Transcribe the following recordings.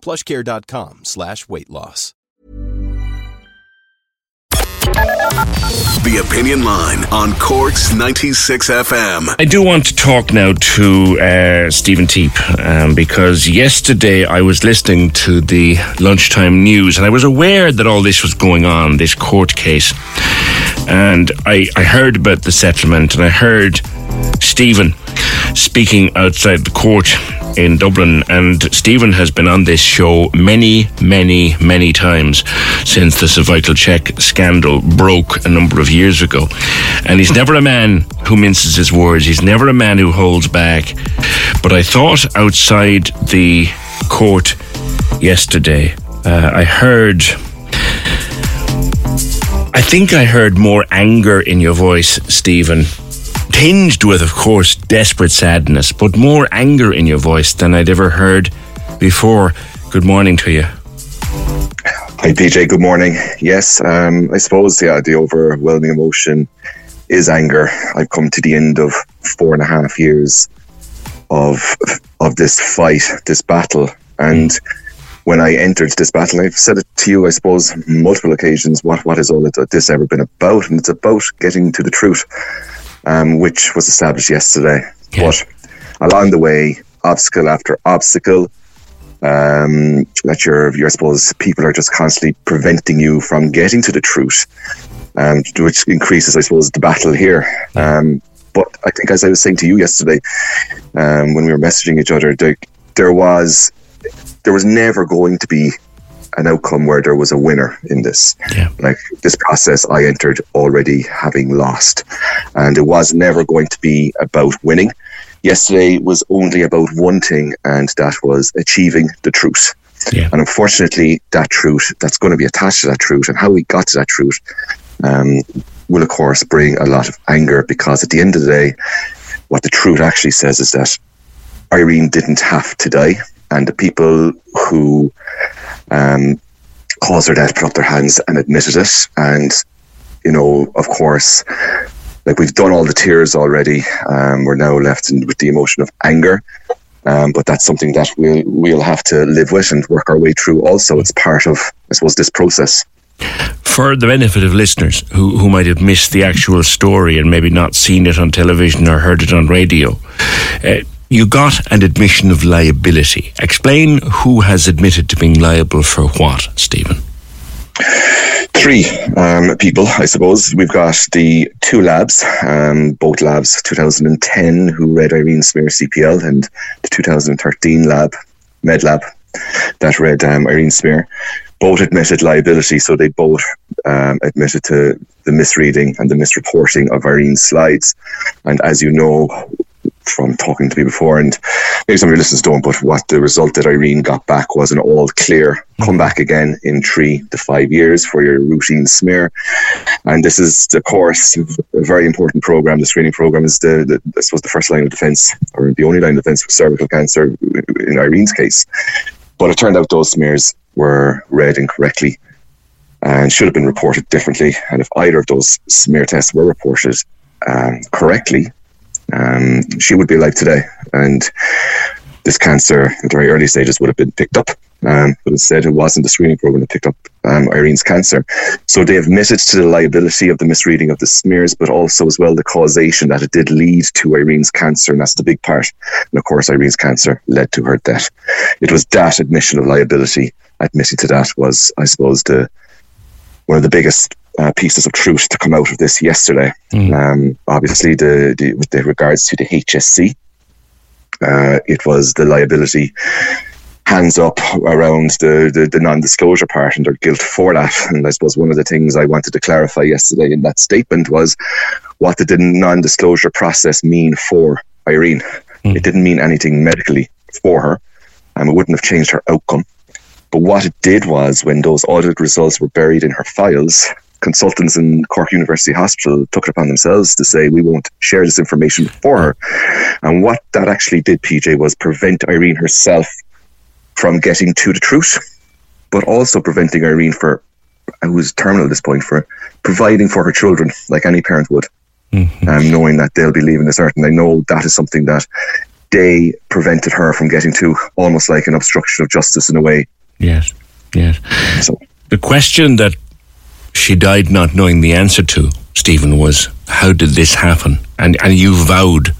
plushcare.com slash weight loss. The Opinion Line on Cork's 96 FM. I do want to talk now to uh, Stephen Teap um, because yesterday I was listening to the lunchtime news and I was aware that all this was going on, this court case. And I, I heard about the settlement and I heard Stephen speaking outside the court in Dublin. And Stephen has been on this show many, many, many times since the cervical check scandal broke a number of years ago. And he's never a man who minces his words, he's never a man who holds back. But I thought outside the court yesterday, uh, I heard. I think I heard more anger in your voice, Stephen, tinged with, of course, desperate sadness, but more anger in your voice than I'd ever heard before. Good morning to you. Hi, PJ. Good morning. Yes, um, I suppose yeah, the overwhelming emotion is anger. I've come to the end of four and a half years of of this fight, this battle, and when I entered this battle, I've said it to you, I suppose, multiple occasions. What what has all of this ever been about? And it's about getting to the truth um, which was established yesterday. But along the way, obstacle after obstacle, um, that you're, you're, I suppose, people are just constantly preventing you from getting to the truth, um, which increases, I suppose, the battle here. Um, but I think, as I was saying to you yesterday, um, when we were messaging each other, there, there was there was never going to be an outcome where there was a winner in this. Yeah. Like this process, I entered already having lost, and it was never going to be about winning. Yesterday was only about one thing, and that was achieving the truth. Yeah. And unfortunately, that truth that's going to be attached to that truth, and how we got to that truth, um, will of course bring a lot of anger because at the end of the day, what the truth actually says is that Irene didn't have to die, and the people who um, caused her death put up their hands and admitted it. And, you know, of course, like we've done all the tears already. Um, we're now left in, with the emotion of anger. Um, but that's something that we'll we'll have to live with and work our way through. Also, it's part of, I suppose, this process. For the benefit of listeners who, who might have missed the actual story and maybe not seen it on television or heard it on radio, uh, you got an admission of liability. Explain who has admitted to being liable for what, Stephen? Three um, people, I suppose. We've got the two labs, um, both labs, 2010, who read Irene Smear CPL, and the 2013 lab, MedLab, that read um, Irene Smear. Both admitted liability, so they both um, admitted to the misreading and the misreporting of Irene's slides. And as you know, from talking to me before, and maybe some of your listeners don't, but what the result that Irene got back was an all clear. Come back again in three to five years for your routine smear. And this is, of course, a very important program. The screening program is the, the I suppose, the first line of defense, or the only line of defense for cervical cancer in Irene's case. But it turned out those smears were read incorrectly and should have been reported differently. And if either of those smear tests were reported um, correctly, um, she would be alive today. And this cancer at the very early stages would have been picked up. Um, but instead, it wasn't the screening program that picked up um, Irene's cancer. So they admitted to the liability of the misreading of the smears, but also as well the causation that it did lead to Irene's cancer, and that's the big part. And of course, Irene's cancer led to her death. It was that admission of liability admitting to that was, I suppose, the one of the biggest uh, pieces of truth to come out of this yesterday. Mm. Um, obviously, the, the with the regards to the HSE, uh, it was the liability hands up around the, the, the non-disclosure part and their guilt for that. And I suppose one of the things I wanted to clarify yesterday in that statement was what did the non-disclosure process mean for Irene? Mm. It didn't mean anything medically for her, and it wouldn't have changed her outcome. But what it did was when those audit results were buried in her files, consultants in Cork University Hospital took it upon themselves to say we won't share this information for her. And what that actually did, PJ, was prevent Irene herself from getting to the truth, but also preventing Irene for who was terminal at this point for providing for her children like any parent would. Mm-hmm. Um, knowing that they'll be leaving this earth. And I know that is something that they prevented her from getting to, almost like an obstruction of justice in a way. Yes, yes. So, the question that she died not knowing the answer to, Stephen, was how did this happen? And and you vowed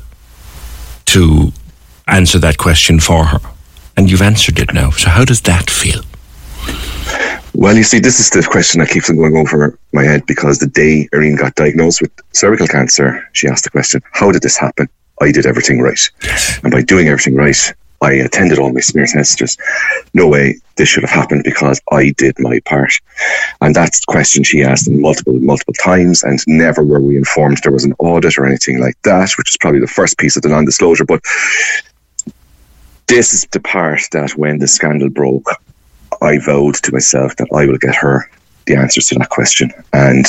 to answer that question for her. And you've answered it now. So how does that feel? Well, you see, this is the question that keeps on going over my head because the day Irene got diagnosed with cervical cancer, she asked the question, How did this happen? I did everything right. And by doing everything right, I attended all my smear tests. Just no way this should have happened because I did my part. And that's the question she asked multiple, multiple times. And never were we informed there was an audit or anything like that, which is probably the first piece of the non disclosure. But this is the part that when the scandal broke, I vowed to myself that I will get her the answers to that question. And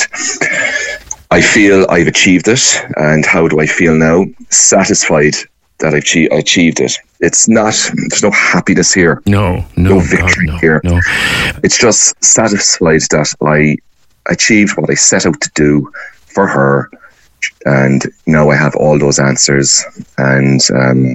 I feel I've achieved it. And how do I feel now? Satisfied that I've achieved it. It's not, there's no happiness here. No, no, no victory God, no, here. No. It's just satisfied that I achieved what I set out to do for her. And now I have all those answers. And, um,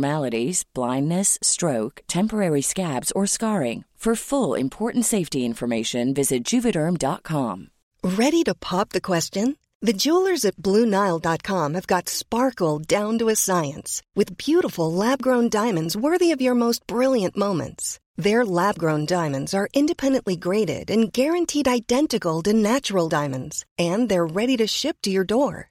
blindness, stroke, temporary scabs, or scarring. For full important safety information, visit juvederm.com. Ready to pop the question? The jewelers at BlueNile.com have got sparkle down to a science with beautiful lab grown diamonds worthy of your most brilliant moments. Their lab grown diamonds are independently graded and guaranteed identical to natural diamonds, and they're ready to ship to your door.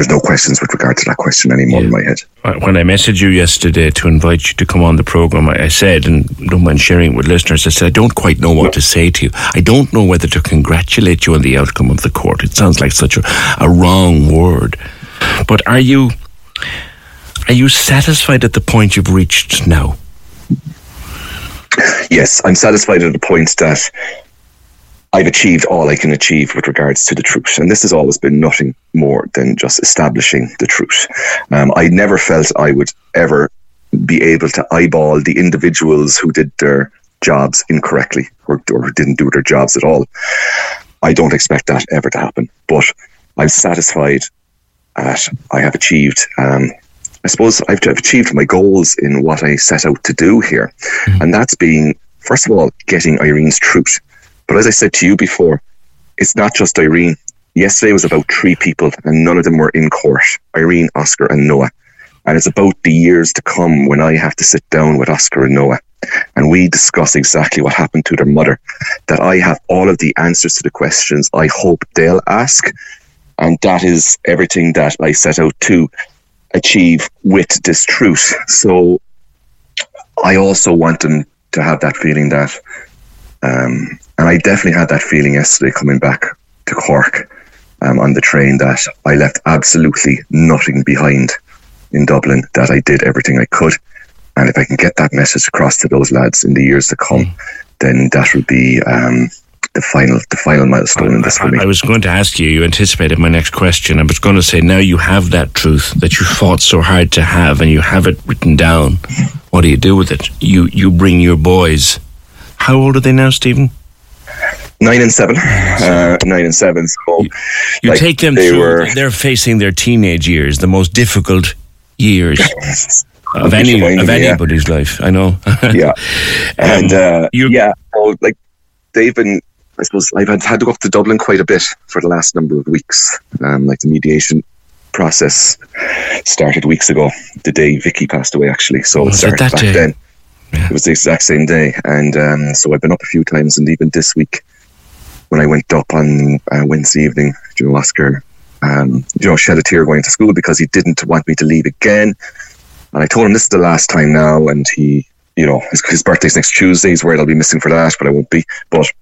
There's no questions with regard to that question anymore yeah. in my head. When I messaged you yesterday to invite you to come on the program, I said, and don't mind sharing it with listeners, I said, I don't quite know what no. to say to you. I don't know whether to congratulate you on the outcome of the court. It sounds like such a, a wrong word. But are you, are you satisfied at the point you've reached now? Yes, I'm satisfied at the point that I've achieved all I can achieve with regards to the truth. And this has always been nothing more than just establishing the truth. Um, I never felt I would ever be able to eyeball the individuals who did their jobs incorrectly or, or didn't do their jobs at all. I don't expect that ever to happen, but I'm satisfied that I have achieved. Um, I suppose I've, I've, achieved my goals in what I set out to do here, mm-hmm. and that's being first of all getting Irene's truth. But as I said to you before, it's not just Irene. Yesterday was about three people, and none of them were in court Irene, Oscar, and Noah. And it's about the years to come when I have to sit down with Oscar and Noah and we discuss exactly what happened to their mother. That I have all of the answers to the questions I hope they'll ask. And that is everything that I set out to achieve with this truth. So I also want them to have that feeling that, um, and I definitely had that feeling yesterday coming back to Cork um, on the train that I left absolutely nothing behind in Dublin, that I did everything I could. And if I can get that message across to those lads in the years to come, mm. then that would be um, the final the final milestone in this for me. I was going to ask you, you anticipated my next question. I was going to say, now you have that truth that you fought so hard to have and you have it written down. What do you do with it? You you bring your boys. How old are they now, Stephen? Nine and seven. Uh, nine and seven. So you, you like, take them they through. Were, they're facing their teenage years, the most difficult years of any of anybody's yeah. life. I know. yeah, and uh, yeah, well, like they've been. I suppose I've had, to go up to Dublin quite a bit for the last number of weeks. Um, like the mediation process started weeks ago, the day Vicky passed away. Actually, so it started back day? then. Yeah. It was the exact same day, and um, so I've been up a few times, and even this week when I went up on uh, Wednesday evening, you know, Oscar, um, you know, shed a tear going to school because he didn't want me to leave again. And I told him this is the last time now, and he, you know, his, his birthday's next Tuesday. He's worried I'll be missing for that, but I won't be. But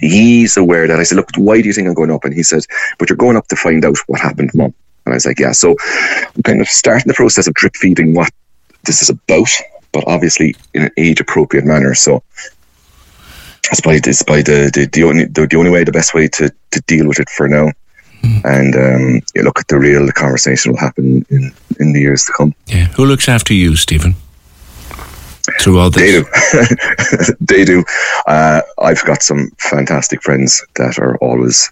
he's aware that I said, look, why do you think I'm going up? And he said, but you're going up to find out what happened, mum. And I was like, yeah. So I'm kind of starting the process of drip feeding what this is about, but obviously in an age appropriate manner. So that's by, it's by the, the, the only the, the only way, the best way to, to deal with it for now and um, you look at the real the conversation will happen in, in the years to come. Yeah. Who looks after you, Stephen? Through all this? They do. they do. Uh, I've got some fantastic friends that are always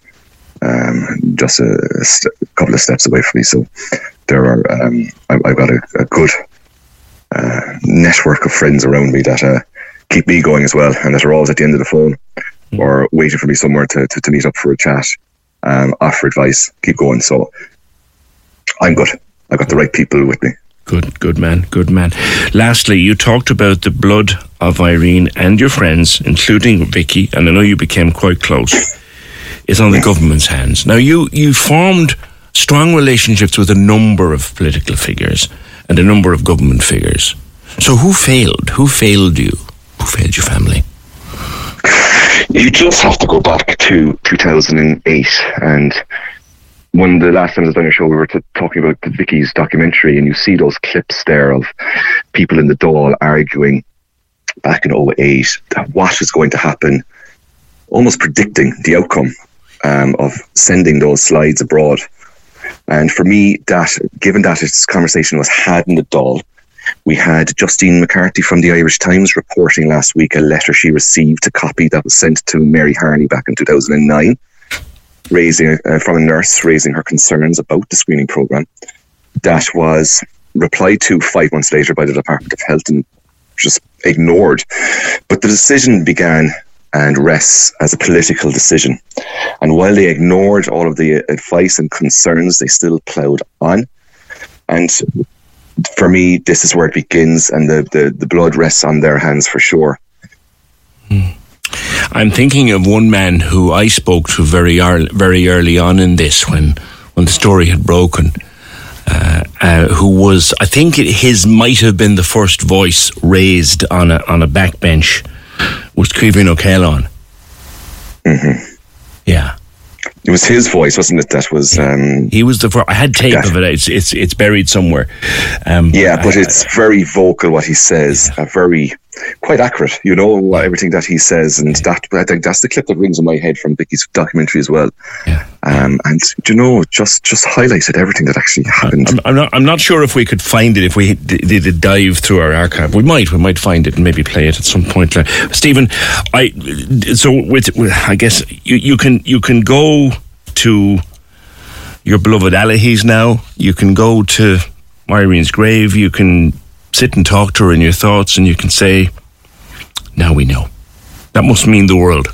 um, just a, a st- couple of steps away from me. So there are, um, I, have got a, a good uh, network of friends around me that uh, keep me going as well, and that are always at the end of the phone mm. or waiting for me somewhere to, to, to meet up for a chat um, offer advice, keep going. So I'm good. I've got the right people with me. Good, good man, good man. Lastly, you talked about the blood of Irene and your friends, including Vicky, and I know you became quite close. Is on the government's hands. Now, you you formed strong relationships with a number of political figures and a number of government figures. So, who failed? Who failed you? Who failed your family? You just have to go back to 2008 and of the last times I was on your show, we were t- talking about the Vicky's documentary, and you see those clips there of people in the Dáil arguing back in 08 what is going to happen, almost predicting the outcome um, of sending those slides abroad. And for me, that given that this conversation was had in the Dáil, we had Justine McCarthy from the Irish Times reporting last week a letter she received, a copy that was sent to Mary Harney back in 2009, raising uh, from a nurse raising her concerns about the screening program. That was replied to five months later by the Department of Health and just ignored. But the decision began and rests as a political decision. And while they ignored all of the advice and concerns, they still ploughed on. And for me, this is where it begins, and the, the, the blood rests on their hands for sure. Hmm. I'm thinking of one man who I spoke to very early, very early on in this when when the story had broken. Uh, uh, who was I think his might have been the first voice raised on a on a backbench was Caoimhín O'Callaghan. Mm-hmm. Yeah, it was his voice, wasn't it? That was. Um, he was the. I had tape that, of it. It's it's it's buried somewhere. Um, yeah, but I, it's very vocal what he says. Yeah. A very quite accurate. You know everything that he says, and that I think that's the clip that rings in my head from Vicky's documentary as well. Yeah. Um, and you know, just just highlighted everything that actually happened. I'm, I'm, not. I'm not sure if we could find it if we did a dive through our archive. We might. We might find it and maybe play it at some point. Stephen, I so with, I guess you, you can you can go to your beloved Allihies now. You can go to Irene's grave. You can sit and talk to her in your thoughts, and you can say, "Now we know." That must mean the world.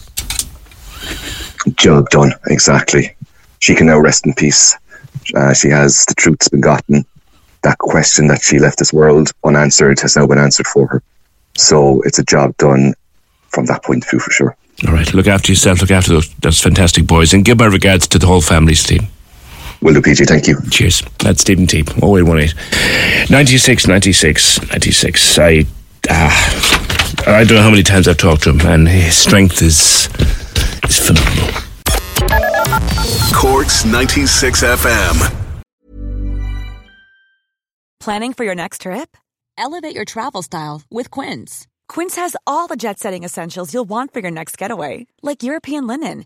Job done. Exactly. She can now rest in peace. Uh, she has the truth's been gotten. That question that she left this world unanswered has now been answered for her. So it's a job done from that point of view for sure. All right. Look after yourself. Look after those, those fantastic boys. And give my regards to the whole family, Steve. Will do, PG. Thank you. Cheers. That's Stephen Teap, 0818 96 96 96. I, uh, I don't know how many times I've talked to him, and his strength is, is phenomenal. Corks 96 FM. Planning for your next trip? Elevate your travel style with Quince. Quince has all the jet setting essentials you'll want for your next getaway, like European linen,